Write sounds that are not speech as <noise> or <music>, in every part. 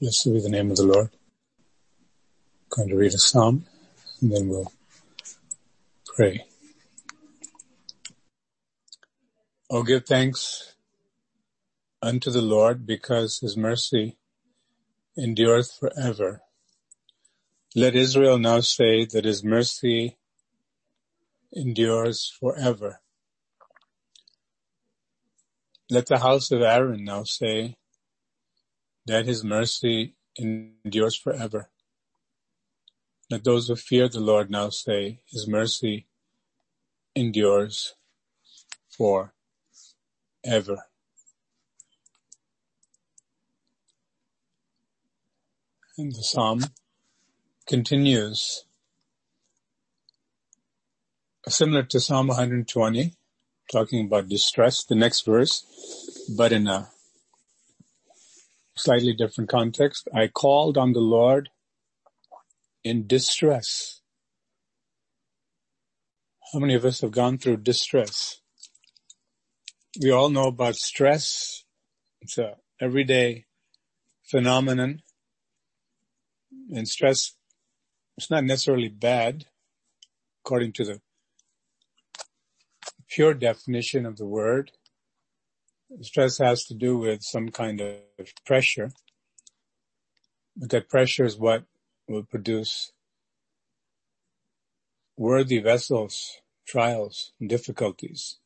Blessed be the name of the Lord. I'm going to read a psalm and then we'll pray. Oh, give thanks unto the Lord because his mercy endureth forever. Let Israel now say that his mercy endures forever. Let the house of Aaron now say that his mercy endures forever. Let those who fear the Lord now say, his mercy endures forever. And the psalm continues similar to Psalm 120, talking about distress, the next verse, but in a slightly different context. I called on the Lord in distress. How many of us have gone through distress? We all know about stress. It's a everyday phenomenon. And stress, it's not necessarily bad, according to the pure definition of the word. Stress has to do with some kind of pressure, but that pressure is what will produce worthy vessels, trials, and difficulties,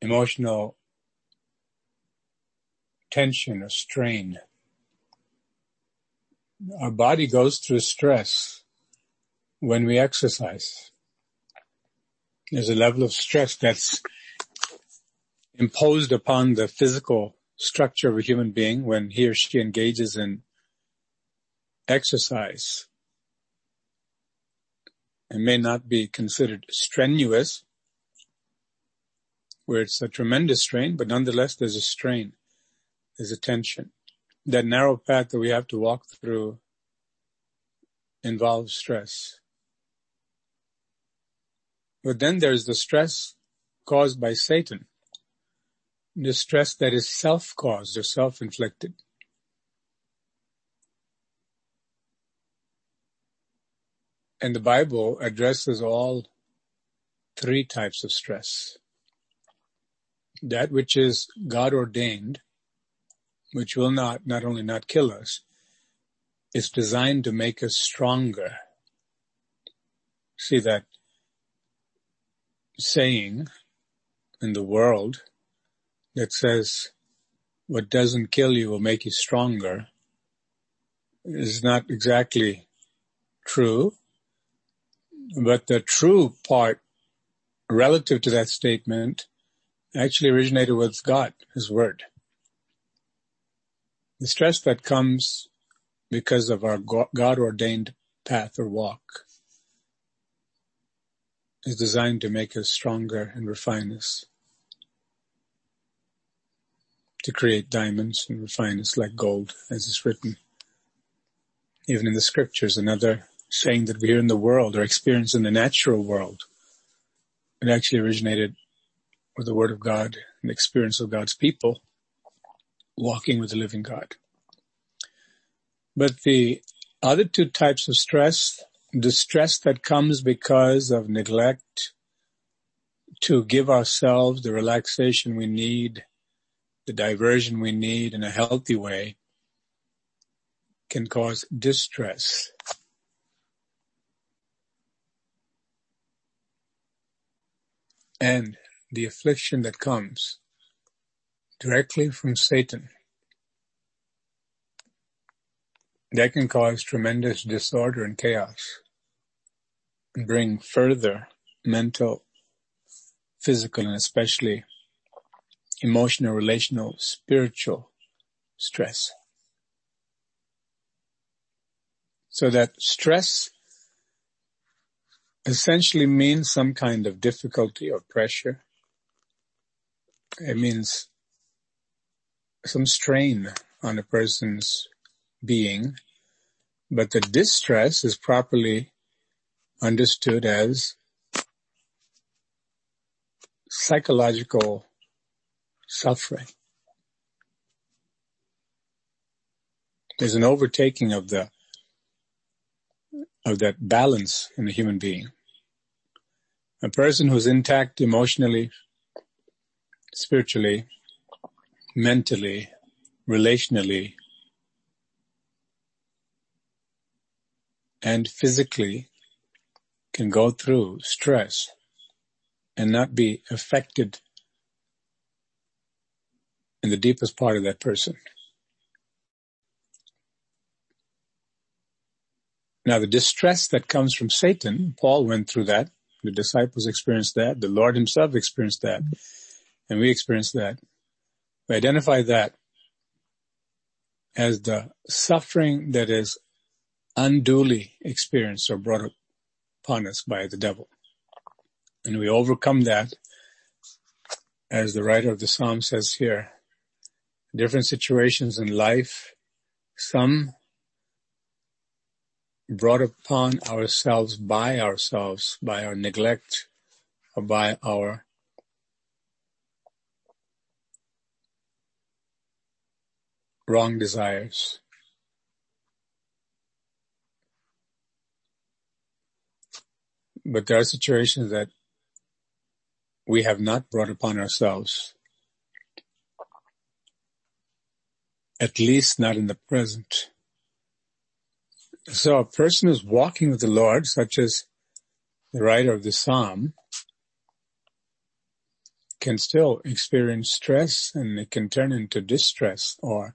emotional tension or strain. Our body goes through stress when we exercise. There's a level of stress that's imposed upon the physical structure of a human being when he or she engages in exercise. It may not be considered strenuous, where it's a tremendous strain, but nonetheless there's a strain, there's a tension. That narrow path that we have to walk through involves stress. But then there's the stress caused by Satan distress that is self-caused or self-inflicted. And the Bible addresses all three types of stress. That which is God ordained, which will not, not only not kill us, is designed to make us stronger. See that saying in the world that says what doesn't kill you will make you stronger is not exactly true. But the true part relative to that statement actually originated with God, His Word. The stress that comes because of our God ordained path or walk is designed to make us stronger and refine us to create diamonds and refine us like gold, as is written. Even in the scriptures, another saying that we hear in the world or experience in the natural world, it actually originated with the word of God and experience of God's people walking with the living God. But the other two types of stress, the stress that comes because of neglect to give ourselves the relaxation we need the diversion we need in a healthy way can cause distress. And the affliction that comes directly from Satan that can cause tremendous disorder and chaos and bring further mental, physical, and especially emotional, relational, spiritual stress. So that stress essentially means some kind of difficulty or pressure. It means some strain on a person's being, but the distress is properly understood as psychological suffering. There's an overtaking of the of that balance in a human being. A person who's intact emotionally, spiritually, mentally, relationally, and physically can go through stress and not be affected in the deepest part of that person. Now the distress that comes from Satan, Paul went through that. The disciples experienced that. The Lord himself experienced that. And we experienced that. We identify that as the suffering that is unduly experienced or brought upon us by the devil. And we overcome that, as the writer of the psalm says here, different situations in life, some brought upon ourselves by ourselves, by our neglect, or by our wrong desires. But there are situations that we have not brought upon ourselves, at least not in the present. So a person who's walking with the Lord, such as the writer of the Psalm, can still experience stress and it can turn into distress or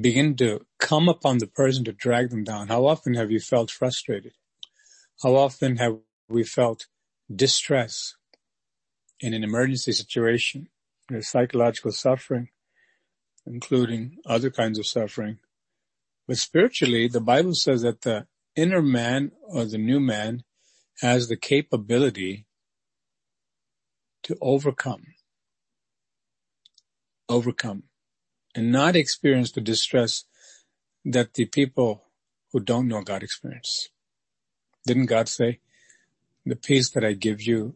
begin to come upon the person to drag them down. How often have you felt frustrated? How often have we felt distress in an emergency situation, There's psychological suffering, including other kinds of suffering, but spiritually, the Bible says that the inner man or the new man has the capability to overcome, overcome and not experience the distress that the people who don't know God experience. Didn't God say, the peace that I give you,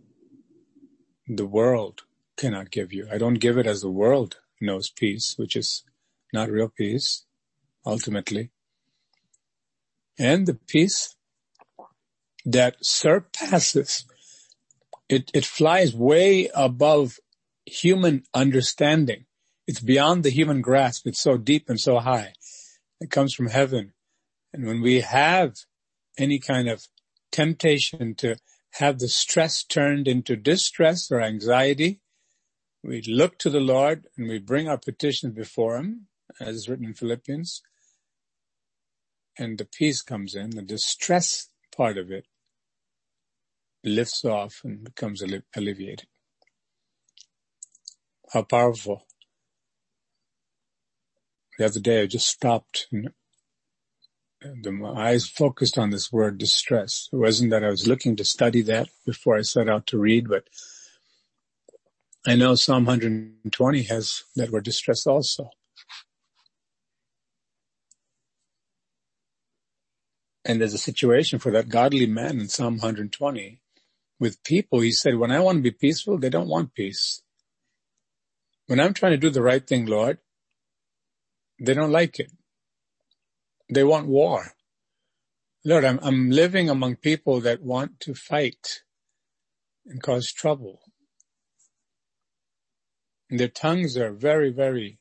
the world cannot give you. I don't give it as the world knows peace, which is not real peace ultimately. And the peace that surpasses, it, it flies way above human understanding. It's beyond the human grasp. It's so deep and so high. It comes from heaven. And when we have any kind of temptation to have the stress turned into distress or anxiety, we look to the Lord and we bring our petitions before Him, as is written in Philippians, and the peace comes in, the distress part of it lifts off and becomes alleviated. How powerful. The other day I just stopped and the, my eyes focused on this word distress. It wasn't that I was looking to study that before I set out to read, but I know Psalm 120 has that word distress also. And there's a situation for that godly man in Psalm 120 with people. He said, when I want to be peaceful, they don't want peace. When I'm trying to do the right thing, Lord, they don't like it. They want war. Lord, I'm, I'm living among people that want to fight and cause trouble. And their tongues are very, very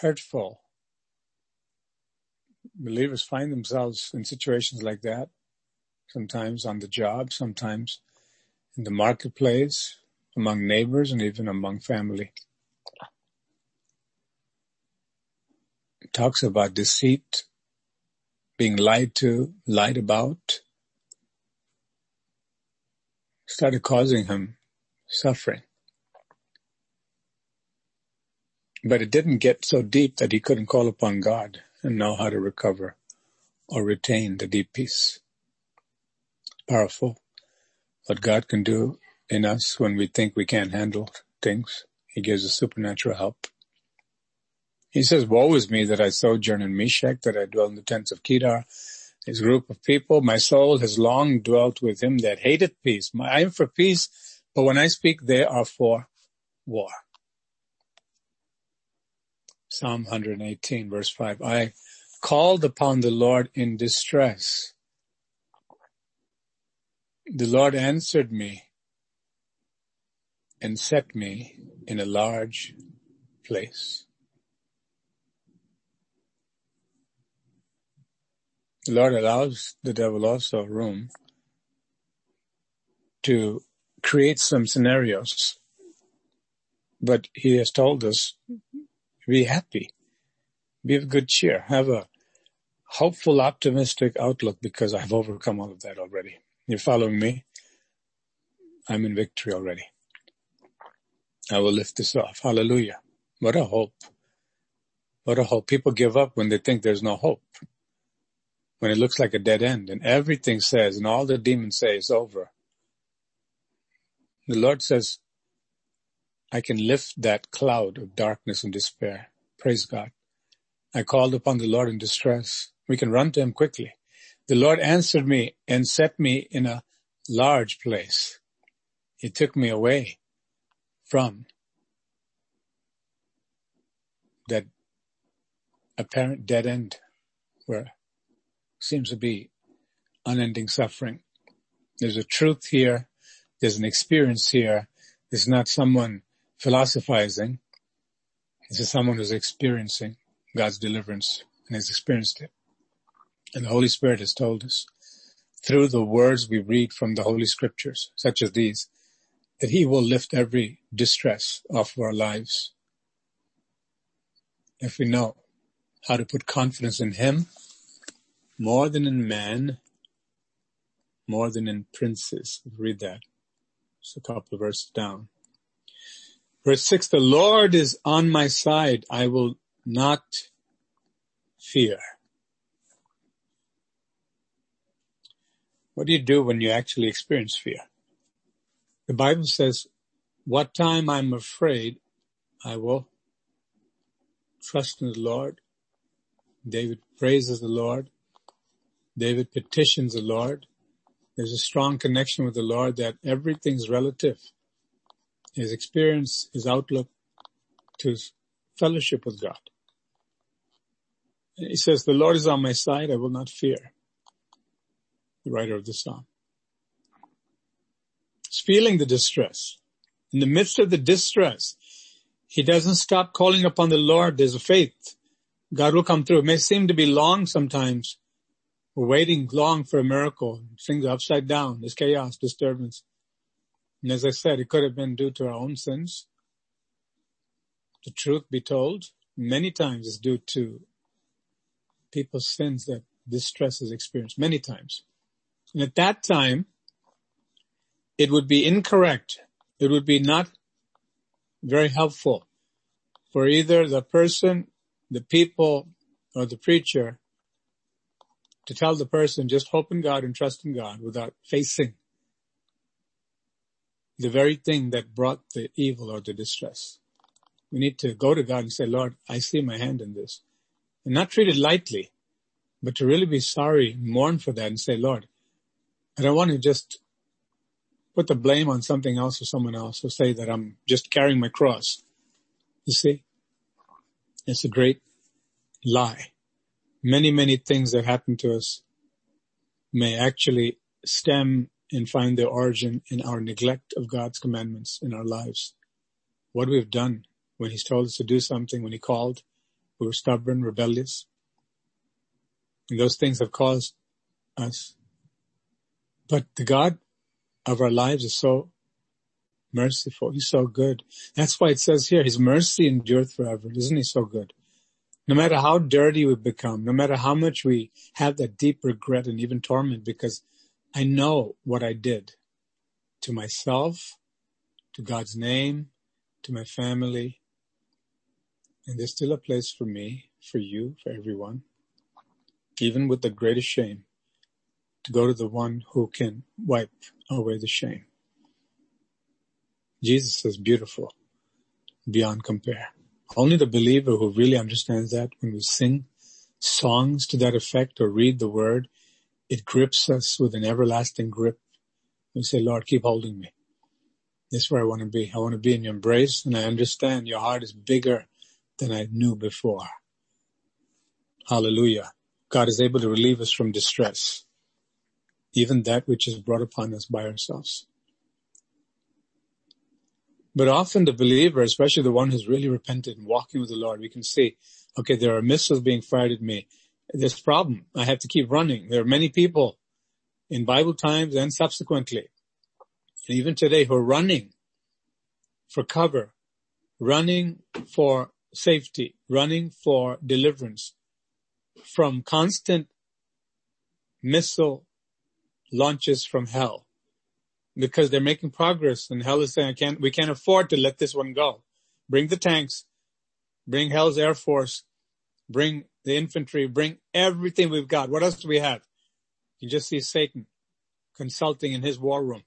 hurtful believers find themselves in situations like that, sometimes on the job, sometimes in the marketplace, among neighbors, and even among family. It talks about deceit, being lied to, lied about, started causing him suffering. But it didn't get so deep that he couldn't call upon God and know how to recover or retain the deep peace. Powerful. What God can do in us when we think we can't handle things. He gives us supernatural help. He says, woe is me that I sojourn in Meshech, that I dwell in the tents of Kedar, his group of people. My soul has long dwelt with him that hated peace. I am for peace, but when I speak, they are for war. Psalm 118 verse 5. I called upon the Lord in distress. The Lord answered me and set me in a large place. The Lord allows the devil also room to create some scenarios, but he has told us, mm-hmm. Be happy, be of good cheer, have a hopeful, optimistic outlook because I've overcome all of that already. You're following me? I'm in victory already. I will lift this off. Hallelujah. What a hope. What a hope. People give up when they think there's no hope. When it looks like a dead end and everything says and all the demons say it's over. The Lord says, I can lift that cloud of darkness and despair. Praise God. I called upon the Lord in distress. We can run to him quickly. The Lord answered me and set me in a large place. He took me away from that apparent dead end where seems to be unending suffering. There's a truth here. There's an experience here. There's not someone philosophizing. This is someone who's experiencing God's deliverance and has experienced it. And the Holy Spirit has told us through the words we read from the Holy Scriptures, such as these, that He will lift every distress off of our lives. If we know how to put confidence in Him more than in man, more than in princes. Read that. Just a couple of verses down. Verse six, the Lord is on my side. I will not fear. What do you do when you actually experience fear? The Bible says, what time I'm afraid, I will trust in the Lord. David praises the Lord. David petitions the Lord. There's a strong connection with the Lord that everything's relative. His experience, his outlook to fellowship with God. He says, the Lord is on my side. I will not fear. The writer of the psalm. He's feeling the distress. In the midst of the distress, he doesn't stop calling upon the Lord. There's a faith. God will come through. It may seem to be long sometimes, we're waiting long for a miracle. Things are upside down. There's chaos, disturbance. And as I said, it could have been due to our own sins. The truth be told, many times it's due to people's sins that distress is experienced many times. And at that time, it would be incorrect. It would be not very helpful for either the person, the people, or the preacher to tell the person just hope in God and trust in God without facing the very thing that brought the evil or the distress. We need to go to God and say, Lord, I see my hand in this. And not treat it lightly, but to really be sorry, mourn for that and say, Lord, I don't want to just put the blame on something else or someone else or say that I'm just carrying my cross. You see? It's a great lie many, many things that happen to us may actually stem and find their origin in our neglect of God's commandments in our lives. What we've done when he's told us to do something, when he called, we were stubborn, rebellious. And those things have caused us. But the God of our lives is so merciful. He's so good. That's why it says here, his mercy endureth forever. Isn't he so good? no matter how dirty we become, no matter how much we have that deep regret and even torment because I know what I did to myself, to God's name, to my family. And there's still a place for me, for you, for everyone, even with the greatest shame, to go to the one who can wipe away the shame. Jesus is beautiful beyond compare. Only the believer who really understands that when we sing songs to that effect or read the word, it grips us with an everlasting grip. We say, Lord, keep holding me. This is where I want to be. I want to be in your embrace and I understand your heart is bigger than I knew before. Hallelujah. God is able to relieve us from distress, even that which is brought upon us by ourselves. But often the believer, especially the one who's really repented and walking with the Lord, we can see, okay, there are missiles being fired at me. This problem, I have to keep running. There are many people in Bible times and subsequently, and even today who are running for cover, running for safety, running for deliverance from constant missile launches from hell because they're making progress and hell is saying, I can't, we can't afford to let this one go. Bring the tanks, bring hell's air force, bring the infantry, bring everything we've got. What else do we have? You just see Satan consulting in his war room.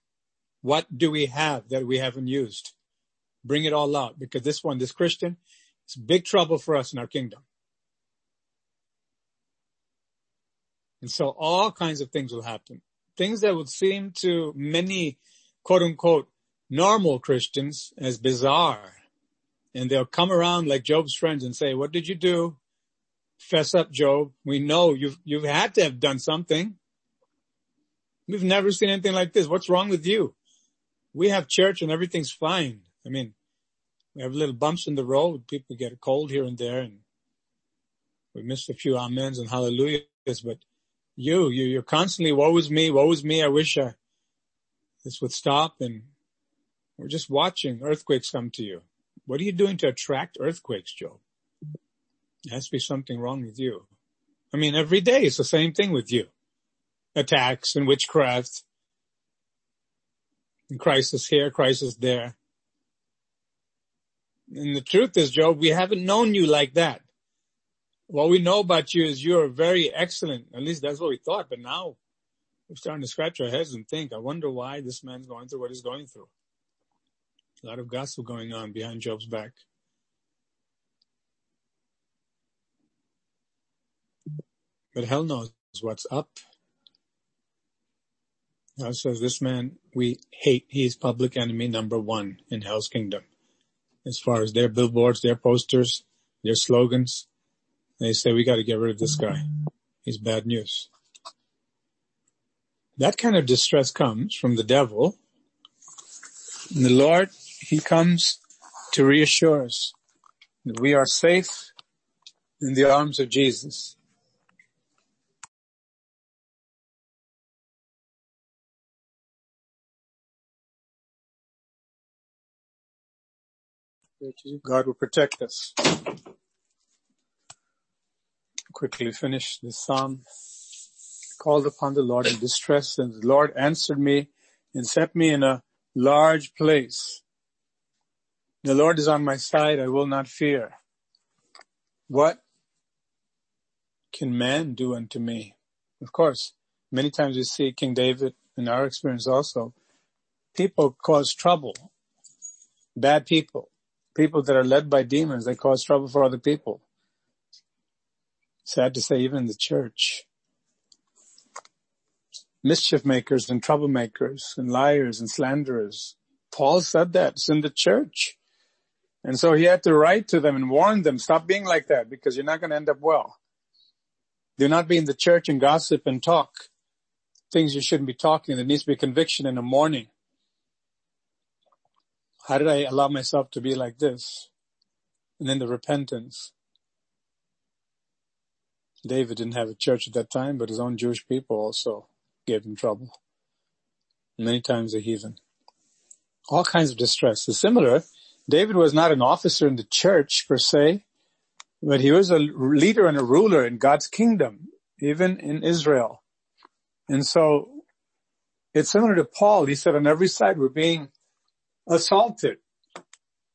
What do we have that we haven't used? Bring it all out because this one, this Christian, it's big trouble for us in our kingdom. And so all kinds of things will happen. Things that would seem to many quote unquote normal Christians as bizarre. And they'll come around like Job's friends and say, what did you do? Fess up, Job. We know you've, you've had to have done something. We've never seen anything like this. What's wrong with you? We have church and everything's fine. I mean, we have little bumps in the road. People get a cold here and there and we missed a few amens and hallelujahs, but you, you, you're constantly, woe is me, woe is me. I wish I, this would stop and we're just watching earthquakes come to you. What are you doing to attract earthquakes, Job? There has to be something wrong with you. I mean, every day it's the same thing with you. Attacks and witchcraft and crisis here, crisis there. And the truth is, Job, we haven't known you like that. What we know about you is you're very excellent. At least that's what we thought. But now we're starting to scratch our heads and think, I wonder why this man's going through what he's going through. A lot of gossip going on behind Job's back. But hell knows what's up. God says this man we hate. He's public enemy number one in hell's kingdom. As far as their billboards, their posters, their slogans, they say we got to get rid of this guy. He's bad news. That kind of distress comes from the devil. And the Lord, He comes to reassure us that we are safe in the arms of Jesus. God will protect us. Quickly finish this psalm. Called upon the Lord in distress and the Lord answered me and set me in a large place. The Lord is on my side. I will not fear. What can man do unto me? Of course, many times we see King David in our experience also. People cause trouble. Bad people people that are led by demons, they cause trouble for other people. Sad to say, even the church. Mischief makers and troublemakers and liars and slanderers. Paul said that. It's in the church. And so he had to write to them and warn them, stop being like that because you're not going to end up well. Do not be in the church and gossip and talk things you shouldn't be talking. There needs to be conviction in the morning. How did I allow myself to be like this? And then the repentance. David didn't have a church at that time, but his own Jewish people also gave him trouble. Many times a heathen. All kinds of distress. It's similar. David was not an officer in the church per se, but he was a leader and a ruler in God's kingdom, even in Israel. And so it's similar to Paul. He said on every side we're being assaulted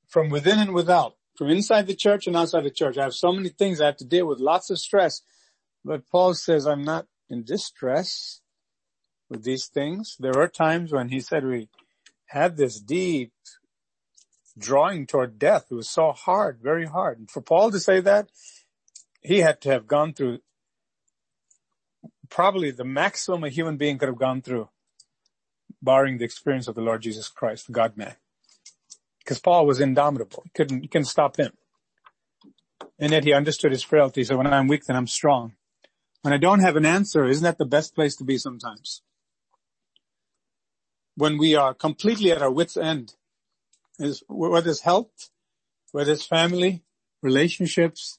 from within and without, from inside the church and outside the church. I have so many things I have to deal with, lots of stress. But Paul says I'm not in distress with these things. There are times when he said we had this deep drawing toward death. It was so hard, very hard. And for Paul to say that, he had to have gone through probably the maximum a human being could have gone through barring the experience of the Lord Jesus Christ, the God man. Because Paul was indomitable. He couldn't, you couldn't stop him. And yet he understood his frailty. So when I'm weak, then I'm strong. When I don't have an answer, isn't that the best place to be sometimes? When we are completely at our wit's end, is whether it's health, whether it's family, relationships,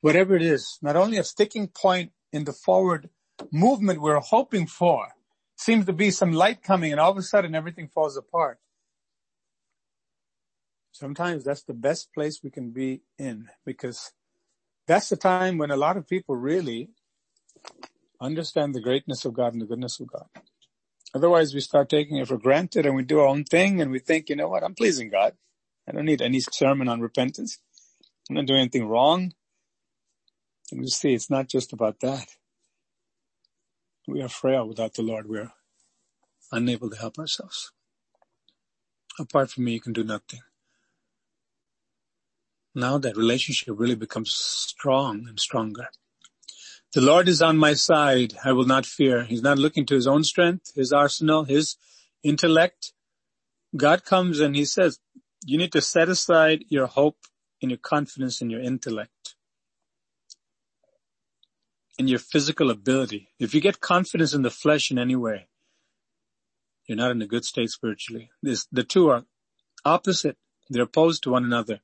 whatever it is, not only a sticking point in the forward movement we're hoping for, seems to be some light coming and all of a sudden everything falls apart. Sometimes that's the best place we can be in because that's the time when a lot of people really understand the greatness of God and the goodness of God. Otherwise we start taking it for granted and we do our own thing and we think, you know what, I'm pleasing God. I don't need any sermon on repentance. I'm not doing anything wrong. And you see, it's not just about that. We are frail without the Lord. We are unable to help ourselves. Apart from me, you can do nothing. Now that relationship really becomes strong and stronger. The Lord is on my side. I will not fear. He's not looking to his own strength, his arsenal, his intellect. God comes and he says, you need to set aside your hope and your confidence in your intellect, in your physical ability. If you get confidence in the flesh in any way, you're not in a good state spiritually. This, the two are opposite. They're opposed to one another.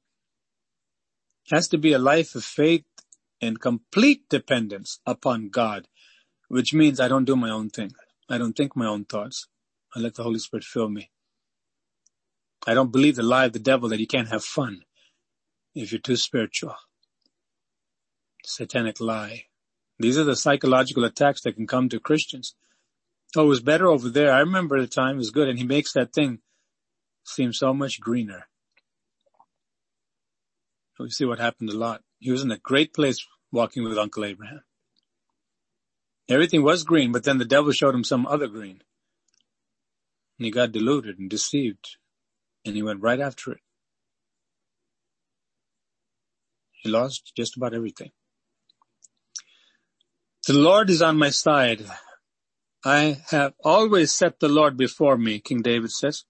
Has to be a life of faith and complete dependence upon God, which means I don't do my own thing. I don't think my own thoughts. I let the Holy Spirit fill me. I don't believe the lie of the devil that you can't have fun if you're too spiritual. Satanic lie. These are the psychological attacks that can come to Christians. Oh, it was better over there. I remember the time it was good and he makes that thing seem so much greener. We see what happened a Lot. He was in a great place walking with Uncle Abraham. Everything was green, but then the devil showed him some other green. And he got deluded and deceived. And he went right after it. He lost just about everything. The Lord is on my side. I have always set the Lord before me, King David says.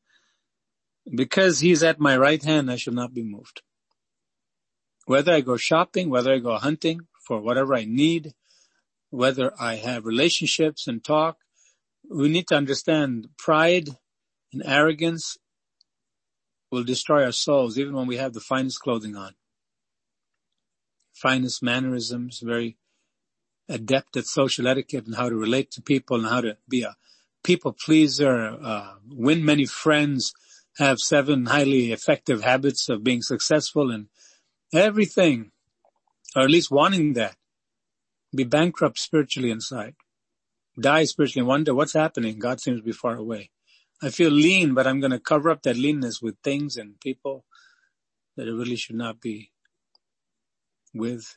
Because he's at my right hand, I shall not be moved. Whether I go shopping, whether I go hunting for whatever I need, whether I have relationships and talk, we need to understand pride and arrogance will destroy our souls even when we have the finest clothing on. Finest mannerisms, very adept at social etiquette and how to relate to people and how to be a people pleaser, uh, win many friends, have seven highly effective habits of being successful and everything, or at least wanting that, be bankrupt spiritually inside, die spiritually and wonder what's happening. God seems to be far away. I feel lean, but I'm going to cover up that leanness with things and people that I really should not be with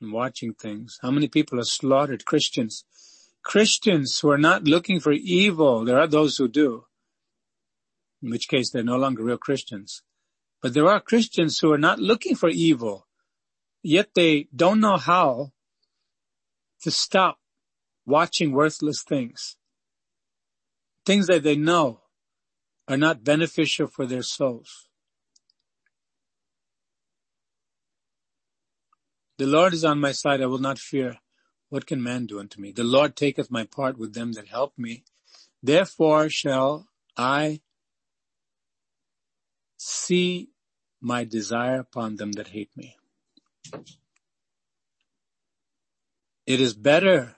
and watching things. How many people are slaughtered? Christians. Christians who are not looking for evil. There are those who do. In which case they're no longer real Christians. But there are Christians who are not looking for evil, yet they don't know how to stop watching worthless things. Things that they know are not beneficial for their souls. The Lord is on my side. I will not fear. What can man do unto me? The Lord taketh my part with them that help me. Therefore shall I see my desire upon them that hate me. It is better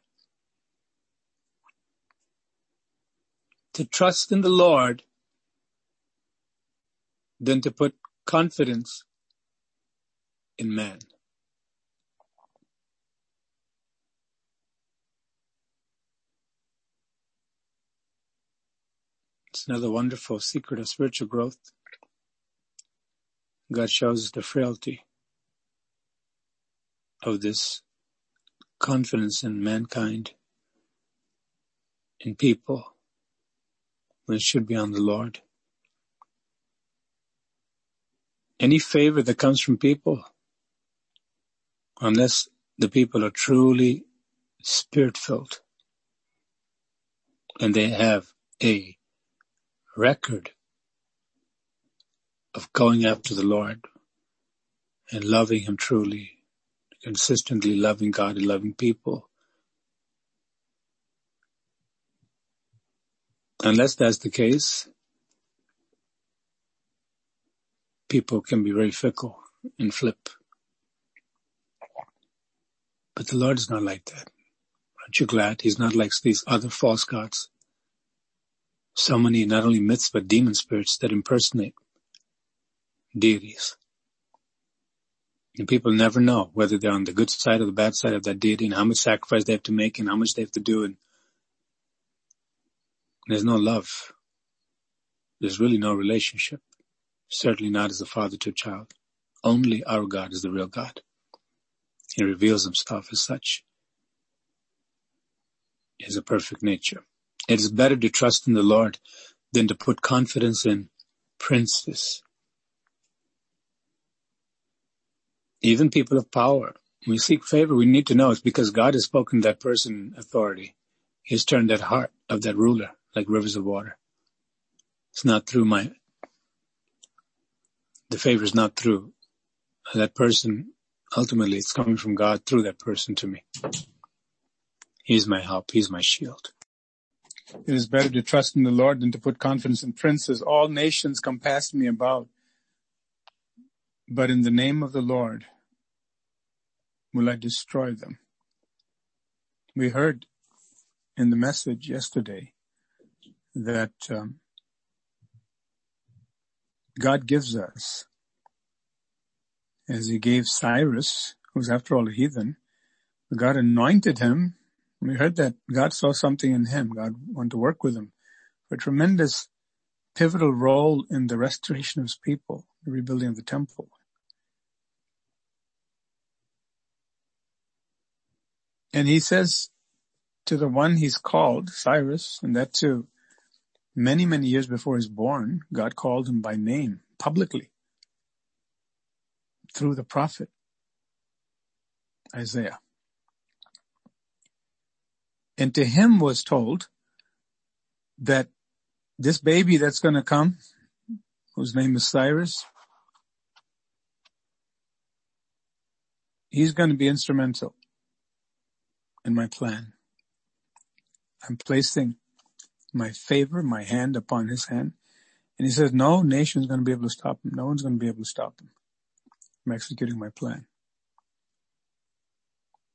to trust in the Lord than to put confidence in man. It's another wonderful secret of spiritual growth. God shows the frailty of this confidence in mankind, in people, when it should be on the Lord. Any favor that comes from people, unless the people are truly spirit filled and they have a record of going after the Lord and loving Him truly, consistently loving God and loving people. Unless that's the case, people can be very fickle and flip. But the Lord is not like that. Aren't you glad He's not like these other false gods? So many not only myths but demon spirits that impersonate deities. And people never know whether they're on the good side or the bad side of that deity and how much sacrifice they have to make and how much they have to do. And there's no love. There's really no relationship. Certainly not as a father to a child. Only our God is the real God. He reveals himself as such. He has a perfect nature. It is better to trust in the Lord than to put confidence in princes. Even people of power. We seek favor, we need to know it's because God has spoken that person authority. He has turned that heart of that ruler like rivers of water. It's not through my, the favor is not through that person ultimately it's coming from God through that person to me. He's my help. He's my shield. It is better to trust in the Lord than to put confidence in princes. All nations compass me about. But in the name of the Lord will I destroy them. We heard in the message yesterday that um, God gives us as he gave Cyrus, who's after all a heathen, God anointed him. We heard that God saw something in him. God wanted to work with him a tremendous pivotal role in the restoration of his people, the rebuilding of the temple. And he says to the one he's called, Cyrus, and that too, many, many years before he's born, God called him by name publicly through the prophet Isaiah. And to him was told that this baby that's going to come, whose name is Cyrus, he's going to be instrumental in my plan. I'm placing my favor, my hand upon his hand. And he says, no nation's going to be able to stop him. No one's going to be able to stop him. I'm executing my plan.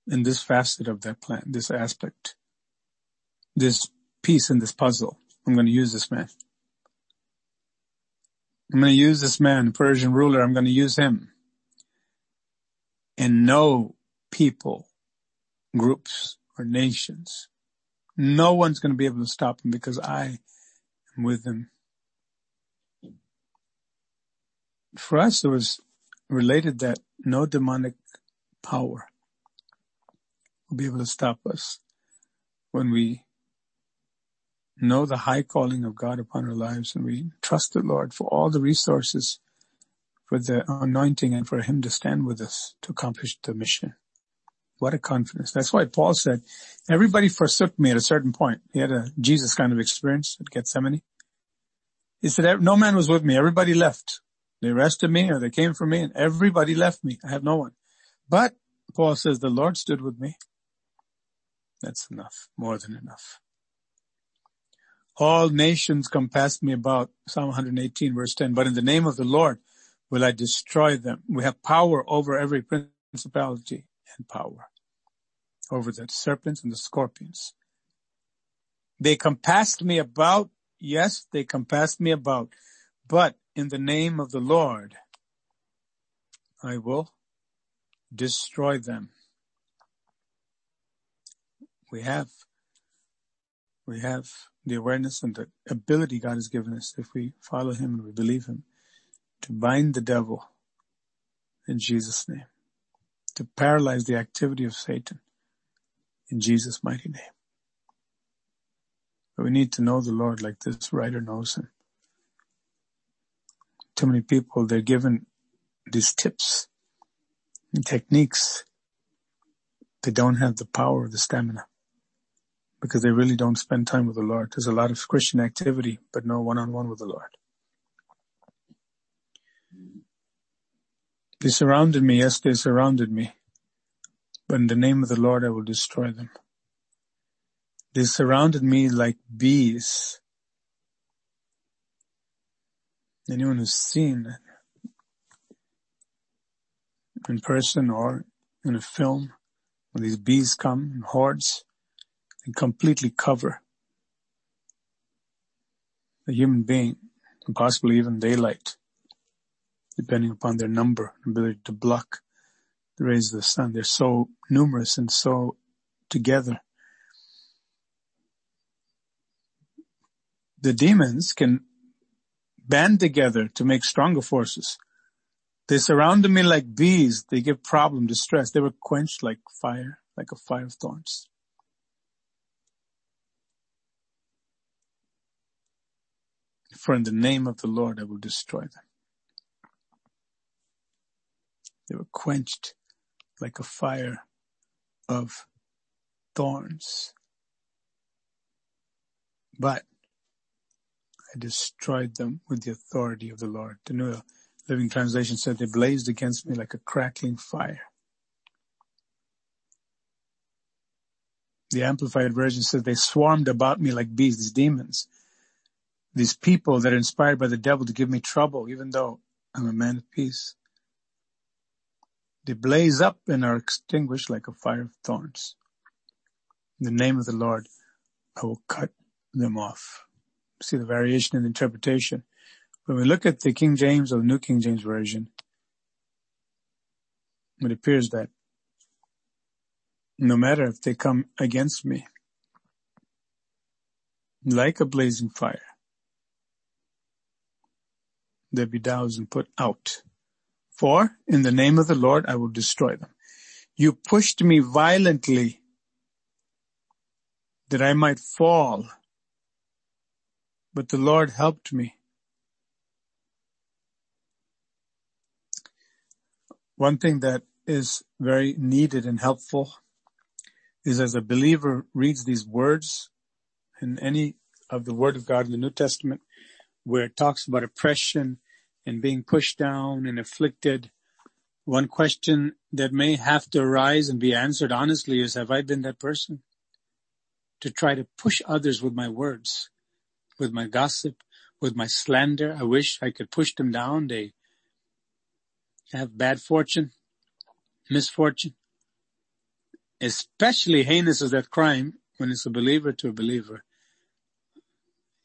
In this facet of that plan, this aspect, this piece in this puzzle, I'm going to use this man. I'm going to use this man, Persian ruler, I'm going to use him. And no people, groups, or nations, no one's going to be able to stop them because I am with them. For us, it was related that no demonic power will be able to stop us when we know the high calling of God upon our lives and we trust the Lord for all the resources for the anointing and for him to stand with us to accomplish the mission. What a confidence. That's why Paul said, everybody forsook me at a certain point. He had a Jesus kind of experience at Gethsemane. He said, no man was with me. Everybody left. They arrested me or they came for me and everybody left me. I have no one. But Paul says the Lord stood with me. That's enough, more than enough. All nations compassed me about, Psalm 118 verse 10, but in the name of the Lord will I destroy them. We have power over every principality and power, over the serpents and the scorpions. They compassed me about, yes, they compassed me about, but in the name of the Lord, I will destroy them. We have, we have the awareness and the ability God has given us if we follow Him and we believe Him to bind the devil in Jesus' name, to paralyze the activity of Satan in Jesus' mighty name. But we need to know the Lord like this writer knows Him too many people, they're given these tips and techniques. They don't have the power or the stamina because they really don't spend time with the Lord. There's a lot of Christian activity, but no one-on-one with the Lord. They surrounded me, yes, they surrounded me, but in the name of the Lord I will destroy them. They surrounded me like bees. Anyone who's seen it in person or in a film, when these bees come in hordes and completely cover a human being, and possibly even daylight, depending upon their number, ability to block the rays of the sun. They're so numerous and so together. The demons can band together to make stronger forces. They surrounded me like bees. They give problem, distress. They were quenched like fire, like a fire of thorns. For in the name of the Lord I will destroy them. They were quenched like a fire of thorns. But I destroyed them with the authority of the Lord. The New Living Translation said they blazed against me like a crackling fire. The Amplified Version says they swarmed about me like bees, these demons these people that are inspired by the devil to give me trouble, even though I'm a man of peace. They blaze up and are extinguished like a fire of thorns. In the name of the Lord, I will cut them off. See the variation in the interpretation. When we look at the King James or the New King James Version, it appears that no matter if they come against me, like a blazing fire, there be doused and put out. For in the name of the Lord I will destroy them. You pushed me violently that I might fall, but the Lord helped me. One thing that is very needed and helpful is as a believer reads these words in any of the word of God in the New Testament, where it talks about oppression and being pushed down and afflicted. One question that may have to arise and be answered honestly is, have I been that person? To try to push others with my words, with my gossip, with my slander. I wish I could push them down. They have bad fortune, misfortune. Especially heinous is that crime when it's a believer to a believer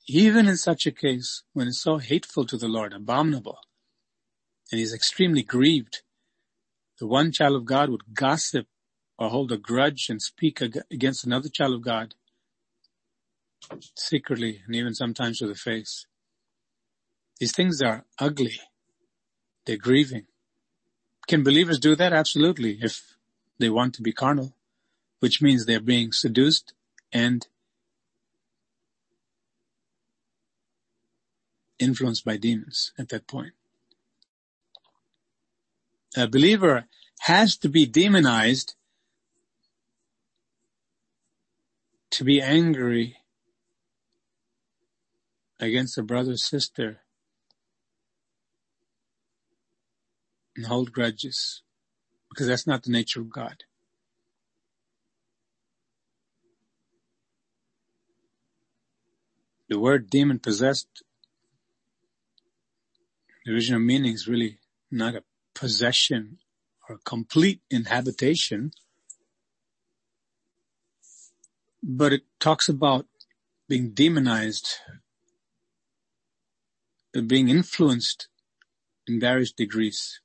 even in such a case, when it's so hateful to the Lord, abominable, and he's extremely grieved, the one child of God would gossip or hold a grudge and speak against another child of God secretly and even sometimes to the face. These things are ugly. They're grieving. Can believers do that? Absolutely. If they want to be carnal, which means they're being seduced and influenced by demons at that point. A believer has to be demonized to be angry against a brother or sister and hold grudges because that's not the nature of God. The word demon possessed the original meaning is really not a possession or a complete inhabitation, but it talks about being demonized, being influenced in various degrees.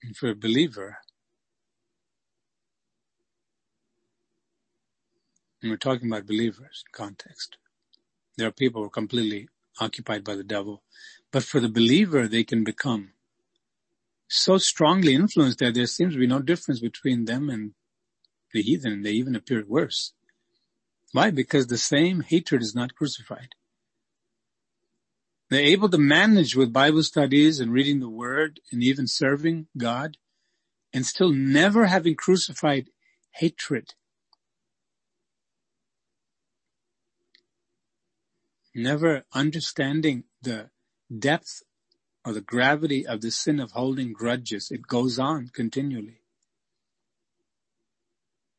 And for a believer, and we're talking about believers in context, there are people who are completely occupied by the devil. But for the believer, they can become so strongly influenced that there seems to be no difference between them and the heathen. And they even appear worse. Why? Because the same hatred is not crucified. They're able to manage with Bible studies and reading the word and even serving God and still never having crucified hatred never understanding the depth or the gravity of the sin of holding grudges, it goes on continually.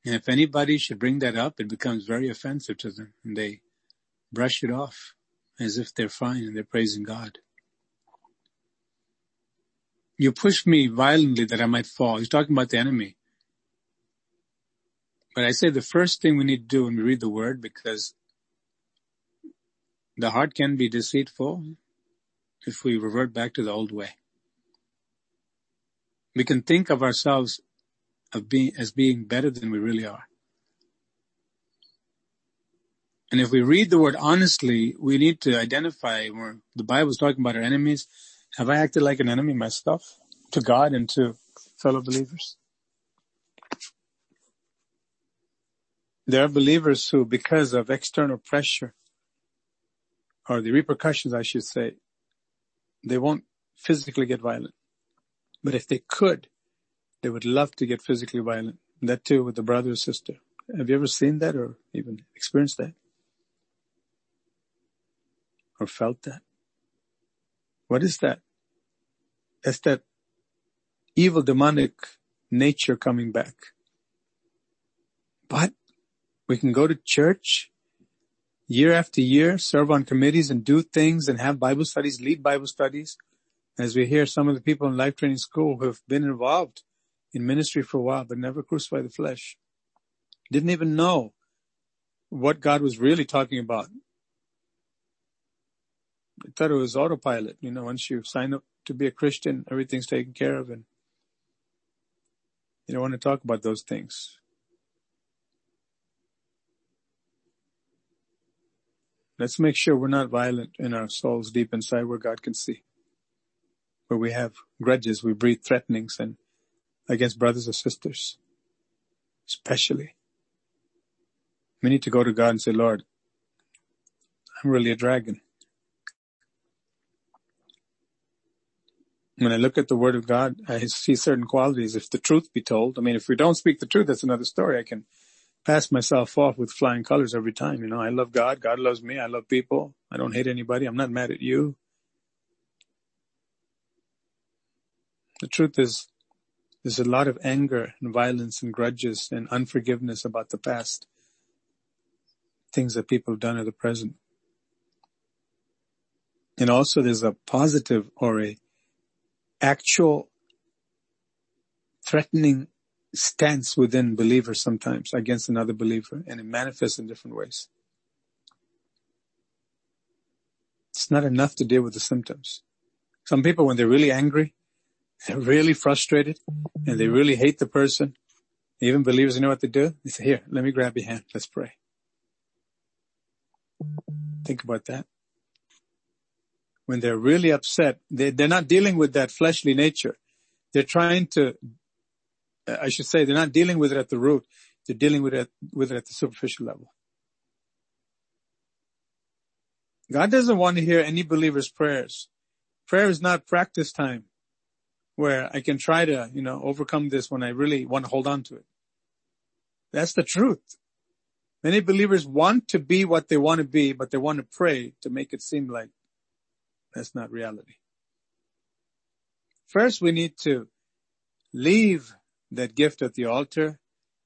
And if anybody should bring that up, it becomes very offensive to them and they brush it off as if they're fine and they're praising God. You push me violently that I might fall. He's talking about the enemy. But I say the first thing we need to do when we read the word, because the heart can be deceitful if we revert back to the old way. We can think of ourselves of being, as being better than we really are. And if we read the word honestly, we need to identify where the Bible is talking about our enemies. Have I acted like an enemy myself to God and to fellow believers? There are believers who, because of external pressure, or the repercussions, I should say, they won't physically get violent. But if they could, they would love to get physically violent. That too with a brother or sister. Have you ever seen that or even experienced that? Or felt that? What is that? That's that evil demonic nature coming back. But we can go to church year after year, serve on committees and do things and have Bible studies, lead Bible studies. As we hear some of the people in life training school who have been involved in ministry for a while, but never crucified the flesh. Didn't even know what God was really talking about. I thought it was autopilot. You know, once you sign up to be a Christian, everything's taken care of and you don't want to talk about those things. Let's make sure we're not violent in our souls deep inside where God can see. Where we have grudges, we breathe threatenings and against brothers or sisters. Especially. We need to go to God and say, Lord, I'm really a dragon. When I look at the word of God, I see certain qualities. If the truth be told, I mean, if we don't speak the truth, that's another story. I can pass myself off with flying colors every time. You know, I love God. God loves me. I love people. I don't hate anybody. I'm not mad at you. The truth is, there's a lot of anger and violence and grudges and unforgiveness about the past. Things that people have done at the present. And also there's a positive or a actual threatening stance within believers sometimes against another believer and it manifests in different ways. It's not enough to deal with the symptoms. Some people, when they're really angry, <laughs> they're really frustrated and they really hate the person. Even believers, you know what they do? They say, here, let me grab your hand. Let's pray. Think about that. When they're really upset, they, they're not dealing with that fleshly nature. They're trying to I should say they're not dealing with it at the root. They're dealing with it, with it at the superficial level. God doesn't want to hear any believer's prayers. Prayer is not practice time where I can try to, you know, overcome this when I really want to hold on to it. That's the truth. Many believers want to be what they want to be, but they want to pray to make it seem like that's not reality. First, we need to leave that gift at the altar.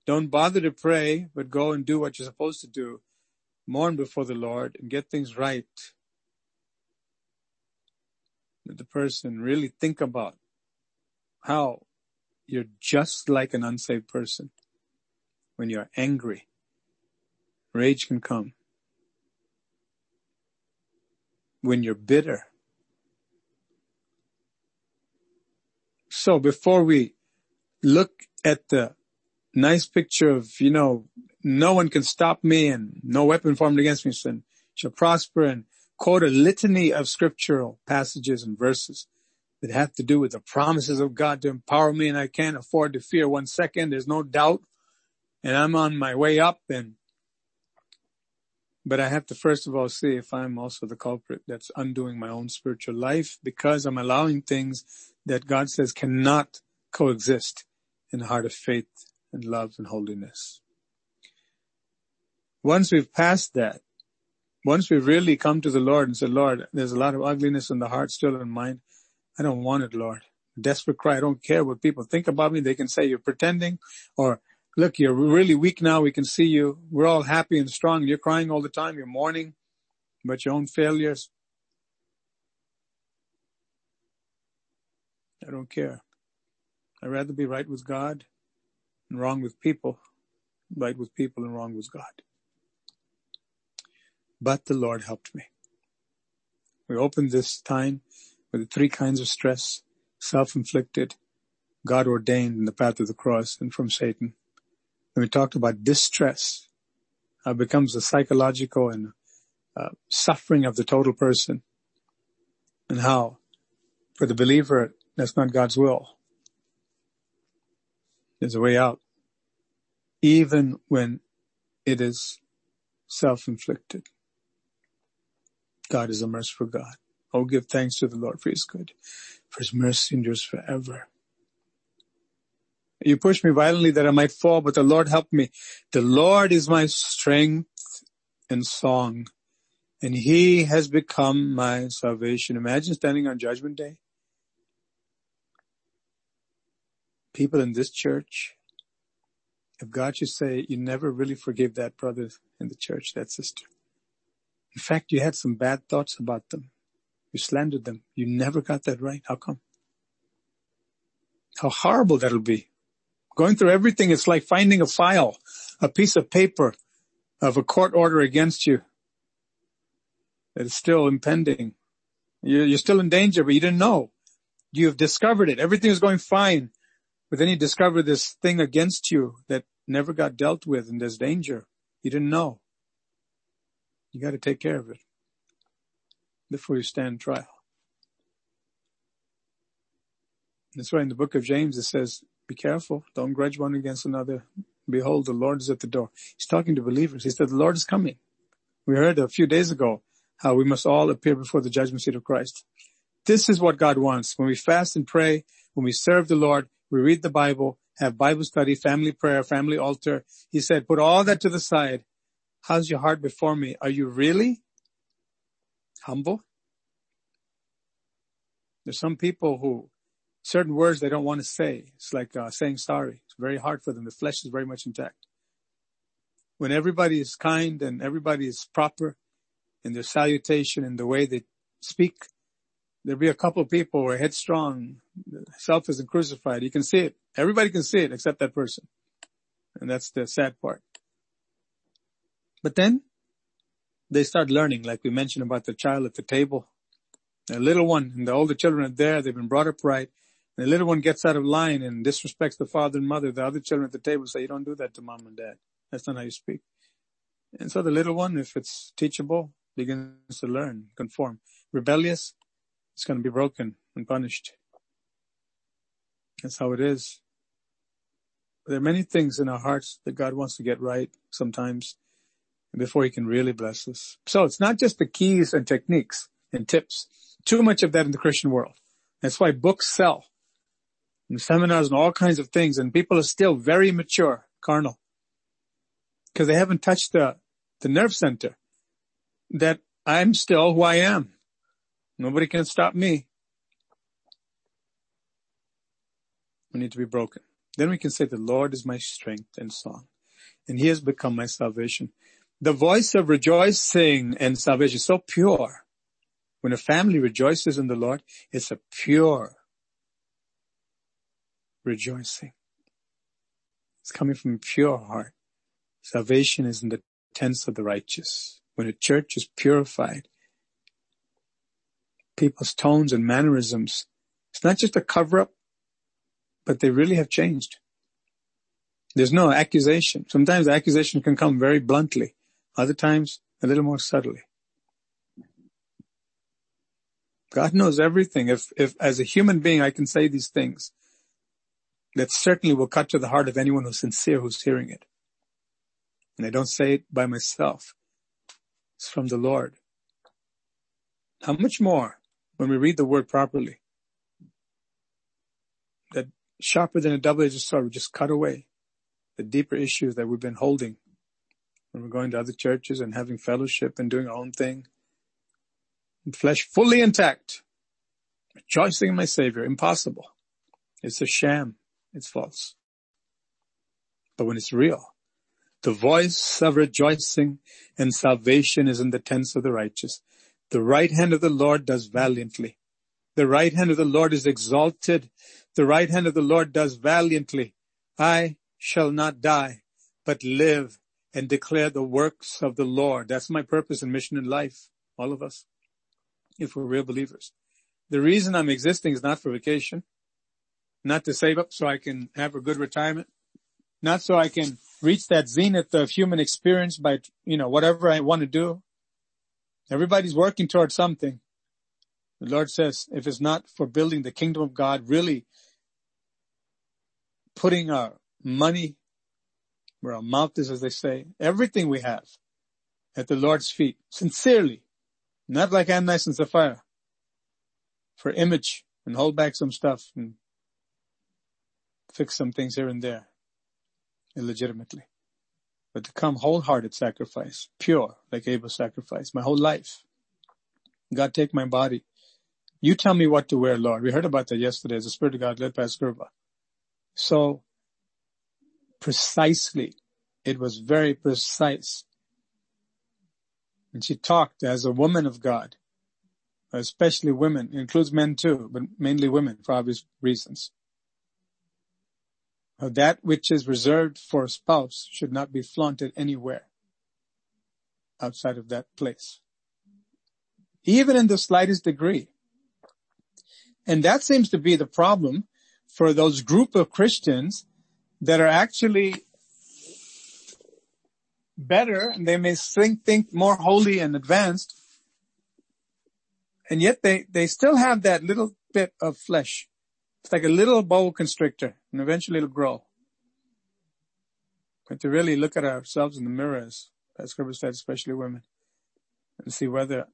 Don't bother to pray, but go and do what you're supposed to do. Mourn before the Lord and get things right. Let the person really think about how you're just like an unsaved person. When you're angry, rage can come. When you're bitter. So before we look at the nice picture of, you know, no one can stop me and no weapon formed against me shall prosper and quote a litany of scriptural passages and verses that have to do with the promises of God to empower me and I can't afford to fear one second. There's no doubt and I'm on my way up and but I have to first of all see if I'm also the culprit that's undoing my own spiritual life because I'm allowing things that God says cannot coexist in the heart of faith and love and holiness. Once we've passed that, once we've really come to the Lord and said, Lord, there's a lot of ugliness in the heart still in mind. I don't want it, Lord. Desperate cry. I don't care what people think about me. They can say you're pretending or look, you're really weak now. We can see you. We're all happy and strong. You're crying all the time. You're mourning about your own failures. I don't care. I'd rather be right with God and wrong with people, right with people and wrong with God. But the Lord helped me. We opened this time with the three kinds of stress, self-inflicted, God ordained in the path of the cross and from Satan. And we talked about distress, how it becomes a psychological and uh, suffering of the total person and how for the believer, that's not God's will. There's a way out, even when it is self-inflicted. God is a merciful God. Oh, give thanks to the Lord for his good, for his mercy endures forever. You pushed me violently that I might fall, but the Lord helped me. The Lord is my strength and song, and he has become my salvation. Imagine standing on judgment day. People in this church, if God should say, you never really forgave that brother in the church, that sister. In fact, you had some bad thoughts about them. You slandered them. You never got that right. How come? How horrible that'll be. Going through everything, it's like finding a file, a piece of paper of a court order against you that is still impending. You're, still in danger, but you didn't know. You've discovered it. Everything is going fine. But then you discover this thing against you that never got dealt with and there's danger. You didn't know. You got to take care of it before you stand trial. That's why in the book of James it says, be careful, don't grudge one against another. Behold, the Lord is at the door. He's talking to believers. He said, the Lord is coming. We heard a few days ago how we must all appear before the judgment seat of Christ. This is what God wants. When we fast and pray, when we serve the Lord, we read the Bible, have Bible study, family prayer, family altar. He said, put all that to the side. How's your heart before me? Are you really humble? There's some people who certain words they don't want to say. It's like uh, saying sorry. It's very hard for them. The flesh is very much intact. When everybody is kind and everybody is proper in their salutation and the way they speak, there'll be a couple of people who are headstrong. Self isn't crucified. You can see it. Everybody can see it except that person. And that's the sad part. But then they start learning, like we mentioned about the child at the table. The little one and the older children are there. They've been brought up right. The little one gets out of line and disrespects the father and mother. The other children at the table say, you don't do that to mom and dad. That's not how you speak. And so the little one, if it's teachable, begins to learn, conform. Rebellious, it's going to be broken and punished. That's how it is. There are many things in our hearts that God wants to get right sometimes before he can really bless us. So it's not just the keys and techniques and tips. Too much of that in the Christian world. That's why books sell and seminars and all kinds of things and people are still very mature, carnal. Cause they haven't touched the, the nerve center that I'm still who I am. Nobody can stop me. We need to be broken. Then we can say the Lord is my strength and song and he has become my salvation. The voice of rejoicing and salvation is so pure. When a family rejoices in the Lord, it's a pure rejoicing. It's coming from a pure heart. Salvation is in the tents of the righteous. When a church is purified, people's tones and mannerisms, it's not just a cover up, but they really have changed. There's no accusation. Sometimes the accusation can come very bluntly. Other times, a little more subtly. God knows everything. If, if as a human being I can say these things, that certainly will cut to the heart of anyone who's sincere who's hearing it. And I don't say it by myself. It's from the Lord. How much more when we read the word properly? That sharper than a double-edged sword we just cut away the deeper issues that we've been holding when we're going to other churches and having fellowship and doing our own thing. flesh fully intact. rejoicing in my Savior. Impossible. It's a sham. It's false. But when it's real, the voice of rejoicing and salvation is in the tents of the righteous. The right hand of the Lord does valiantly. The right hand of the Lord is exalted. The right hand of the Lord does valiantly. I shall not die, but live and declare the works of the Lord. That's my purpose and mission in life. All of us. If we're real believers. The reason I'm existing is not for vacation, not to save up so I can have a good retirement, not so I can reach that zenith of human experience by, you know, whatever I want to do. Everybody's working towards something. The Lord says, if it's not for building the kingdom of God, really putting our money where our mouth is, as they say, everything we have at the Lord's feet, sincerely, not like Ananias and Sapphira, for image and hold back some stuff and fix some things here and there illegitimately. But to come wholehearted sacrifice, pure, like Abel's sacrifice, my whole life. God take my body. You tell me what to wear, Lord. We heard about that yesterday as the Spirit of God led Pastor Gerba. So precisely, it was very precise. And she talked as a woman of God, especially women, includes men too, but mainly women for obvious reasons that which is reserved for a spouse should not be flaunted anywhere outside of that place. Even in the slightest degree. And that seems to be the problem for those group of Christians that are actually better and they may think, think more holy and advanced. And yet they, they still have that little bit of flesh it's like a little boa constrictor and eventually it'll grow. But to really look at ourselves in the mirrors, as Gerba said, especially women, and see whether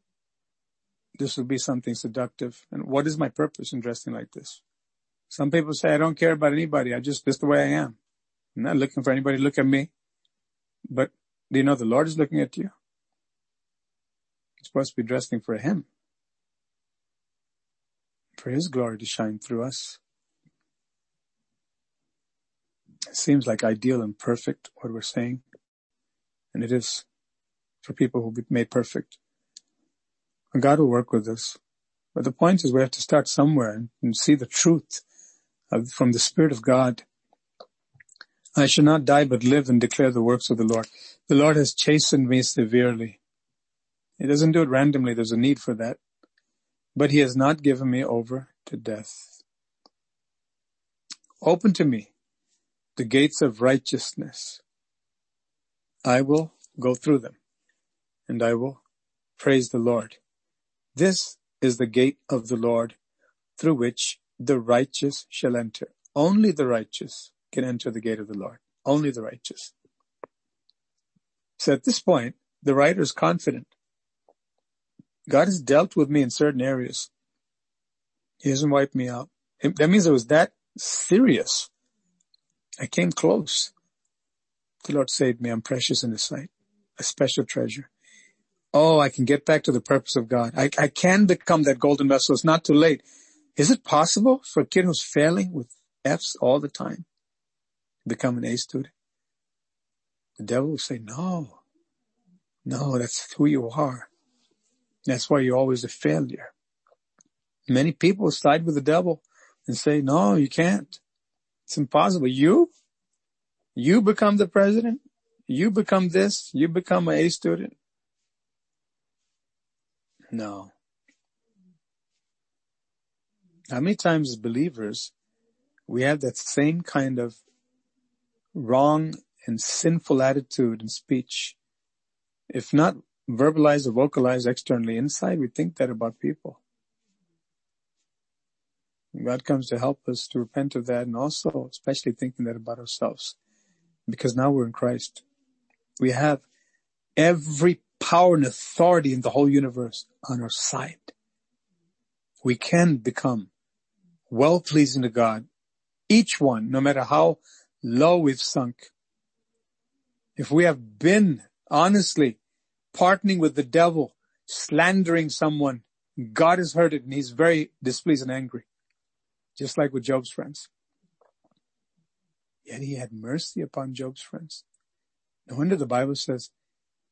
this will be something seductive and what is my purpose in dressing like this. Some people say, I don't care about anybody. I just, this the way I am. I'm not looking for anybody to look at me. But do you know the Lord is looking at you? You're supposed to be dressing for Him for His glory to shine through us. It seems like ideal and perfect what we're saying. And it is for people who be made perfect. And God will work with us. But the point is we have to start somewhere and, and see the truth of, from the Spirit of God. I shall not die but live and declare the works of the Lord. The Lord has chastened me severely. He doesn't do it randomly. There's a need for that but he has not given me over to death. Open to me the gates of righteousness. I will go through them and I will praise the Lord. This is the gate of the Lord through which the righteous shall enter. Only the righteous can enter the gate of the Lord. Only the righteous. So at this point, the writer is confident God has dealt with me in certain areas. He hasn't wiped me out. That means it was that serious. I came close. The Lord saved me. I'm precious in His sight. A special treasure. Oh, I can get back to the purpose of God. I, I can become that golden vessel. It's not too late. Is it possible for a kid who's failing with F's all the time become an A student? The devil will say, no, no, that's who you are. That's why you're always a failure. Many people side with the devil and say, no, you can't. It's impossible. You, you become the president. You become this. You become an A student. No. How many times as believers, we have that same kind of wrong and sinful attitude and speech. If not verbalized or vocalized externally. Inside, we think that about people. God comes to help us to repent of that and also especially thinking that about ourselves because now we're in Christ. We have every power and authority in the whole universe on our side. We can become well pleasing to God. Each one, no matter how low we've sunk. If we have been honestly partnering with the devil, slandering someone, God has heard it and he's very displeased and angry. Just like with Job's friends. Yet he had mercy upon Job's friends. No wonder the Bible says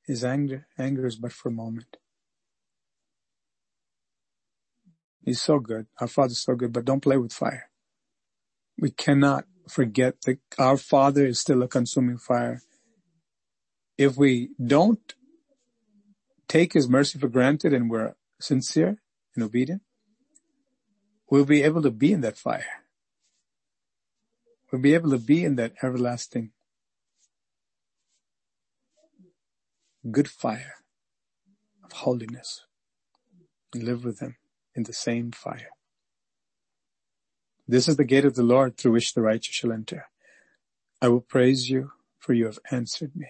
his anger, anger is but for a moment. He's so good. Our Father's so good, but don't play with fire. We cannot forget that our Father is still a consuming fire. If we don't take His mercy for granted and we're sincere and obedient, we'll be able to be in that fire. We'll be able to be in that everlasting good fire of holiness and live with Him in the same fire. This is the gate of the Lord through which the righteous shall enter. I will praise you for you have answered me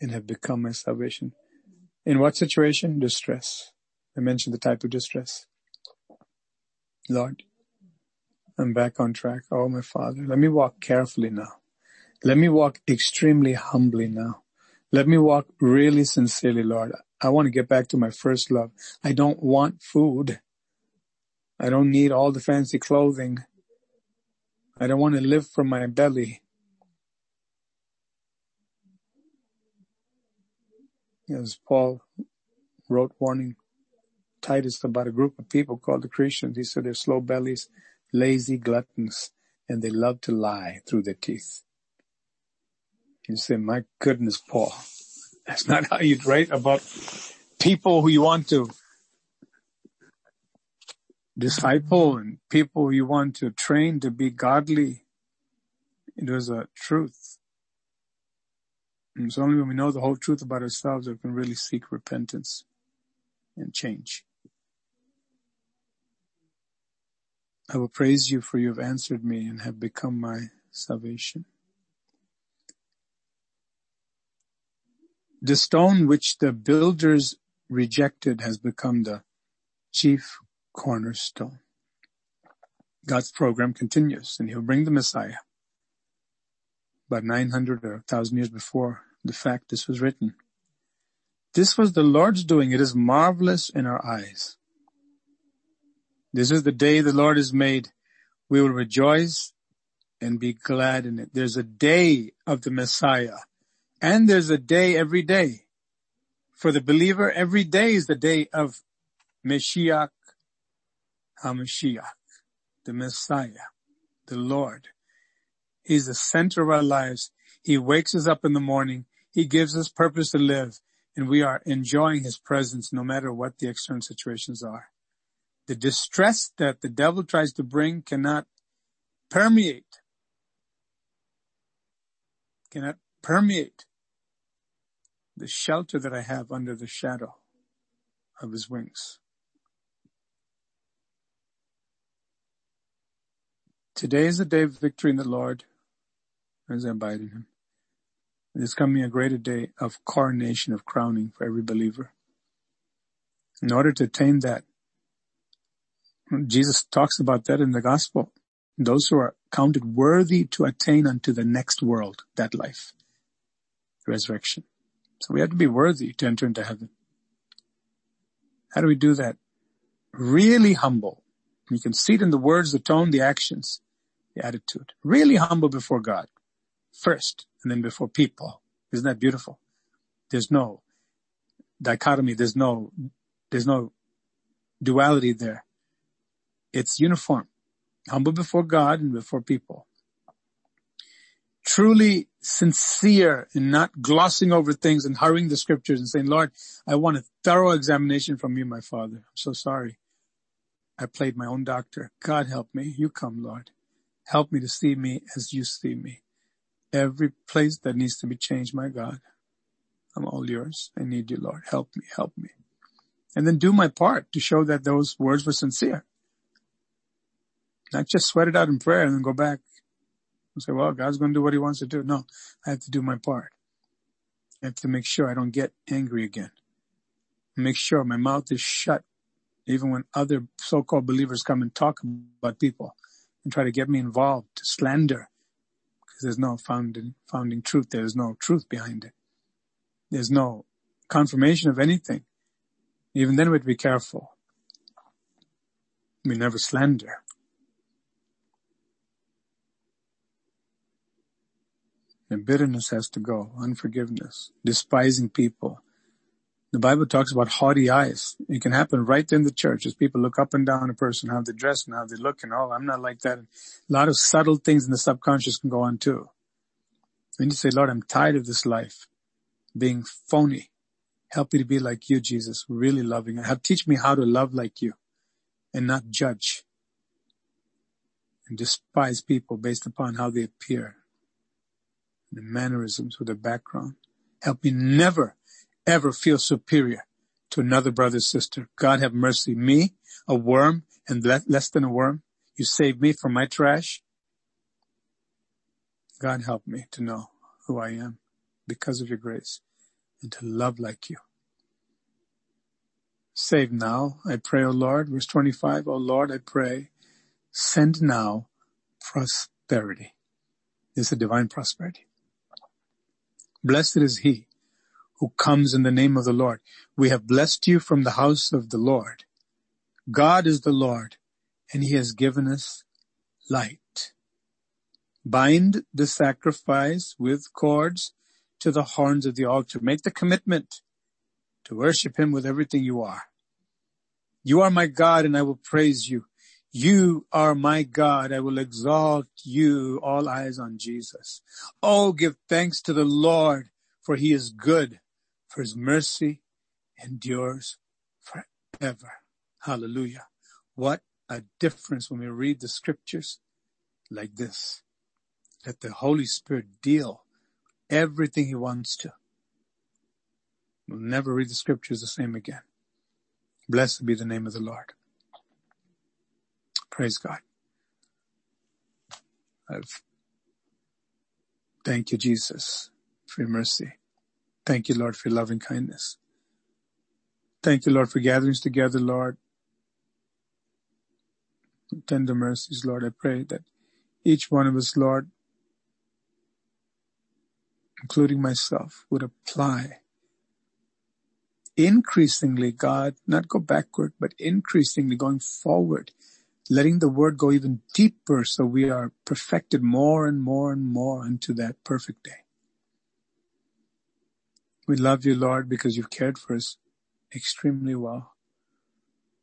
and have become my salvation. In what situation? Distress. I mentioned the type of distress. Lord, I'm back on track. Oh, my Father, let me walk carefully now. Let me walk extremely humbly now. Let me walk really sincerely, Lord. I want to get back to my first love. I don't want food. I don't need all the fancy clothing. I don't want to live from my belly. As Paul wrote warning Titus about a group of people called the Cretans, he said they're slow bellies, lazy gluttons, and they love to lie through their teeth. You say, my goodness, Paul, that's not how you'd write about people who you want to disciple and people you want to train to be godly. It was a truth. And it's only when we know the whole truth about ourselves that we can really seek repentance and change. I will praise you for you have answered me and have become my salvation. The stone which the builders rejected has become the chief cornerstone. God's program continues and he'll bring the Messiah. About 900 or 1000 years before the fact this was written. This was the Lord's doing. It is marvelous in our eyes. This is the day the Lord has made. We will rejoice and be glad in it. There's a day of the Messiah and there's a day every day. For the believer, every day is the day of Mashiach HaMashiach, the Messiah, the Lord. He's the center of our lives. He wakes us up in the morning. He gives us purpose to live and we are enjoying his presence no matter what the external situations are. The distress that the devil tries to bring cannot permeate, cannot permeate the shelter that I have under the shadow of his wings. Today is a day of victory in the Lord as I abide in him. Is coming a greater day of coronation, of crowning for every believer. In order to attain that, Jesus talks about that in the gospel. Those who are counted worthy to attain unto the next world, that life, resurrection. So we have to be worthy to enter into heaven. How do we do that? Really humble. You can see it in the words, the tone, the actions, the attitude. Really humble before God first and then before people. Isn't that beautiful? There's no dichotomy. There's no, there's no duality there. It's uniform. Humble before God and before people truly sincere in not glossing over things and hurrying the scriptures and saying, Lord, I want a thorough examination from you, my father. I'm so sorry. I played my own doctor. God help me. You come, Lord. Help me to see me as you see me. Every place that needs to be changed, my God. I'm all yours. I need you, Lord. Help me, help me. And then do my part to show that those words were sincere. Not just sweat it out in prayer and then go back and say, well, God's going to do what he wants to do. No, I have to do my part. I have to make sure I don't get angry again. Make sure my mouth is shut even when other so-called believers come and talk about people and try to get me involved to slander because there's no founding, founding truth. There's no truth behind it. There's no confirmation of anything. Even then we'd be careful. We never slander. And bitterness has to go, unforgiveness, despising people. The Bible talks about haughty eyes. It can happen right in the church as people look up and down a person, how they dress and how they look and oh, I'm not like that. a lot of subtle things in the subconscious can go on too. And you say, Lord, I'm tired of this life being phony. Help me to be like you, Jesus, really loving. Help teach me how to love like you and not judge and despise people based upon how they appear the mannerisms with the background. Help me never, ever feel superior to another brother or sister. God have mercy. Me, a worm and less than a worm. You saved me from my trash. God help me to know who I am because of your grace and to love like you. Save now, I pray, O Lord. Verse 25, O Lord, I pray, send now prosperity. This is a divine prosperity. Blessed is he who comes in the name of the Lord. We have blessed you from the house of the Lord. God is the Lord and he has given us light. Bind the sacrifice with cords to the horns of the altar. Make the commitment to worship him with everything you are. You are my God and I will praise you. You are my God. I will exalt you. All eyes on Jesus. Oh, give thanks to the Lord for he is good, for his mercy endures forever. Hallelujah. What a difference when we read the scriptures like this. Let the Holy Spirit deal everything he wants to. We'll never read the scriptures the same again. Blessed be the name of the Lord. Praise God. I've, thank you, Jesus, for your mercy. Thank you, Lord, for your loving kindness. Thank you, Lord, for gatherings together, Lord. Tender mercies, Lord. I pray that each one of us, Lord, including myself, would apply increasingly, God, not go backward, but increasingly going forward letting the word go even deeper so we are perfected more and more and more unto that perfect day. We love you, Lord, because you've cared for us extremely well,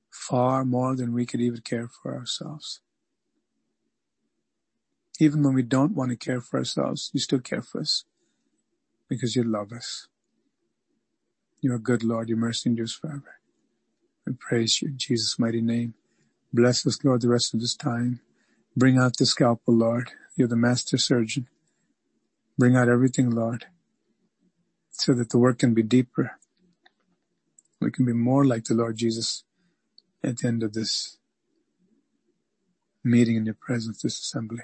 far more than we could even care for ourselves. Even when we don't want to care for ourselves, you still care for us because you love us. You are good, Lord. Your mercy endures forever. We praise you in Jesus' mighty name. Bless us, Lord, the rest of this time. Bring out the scalpel, Lord. You're the master surgeon. Bring out everything, Lord, so that the work can be deeper. We can be more like the Lord Jesus at the end of this meeting in your presence, this assembly.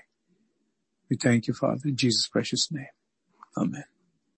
We thank you, Father, in Jesus' precious name. Amen.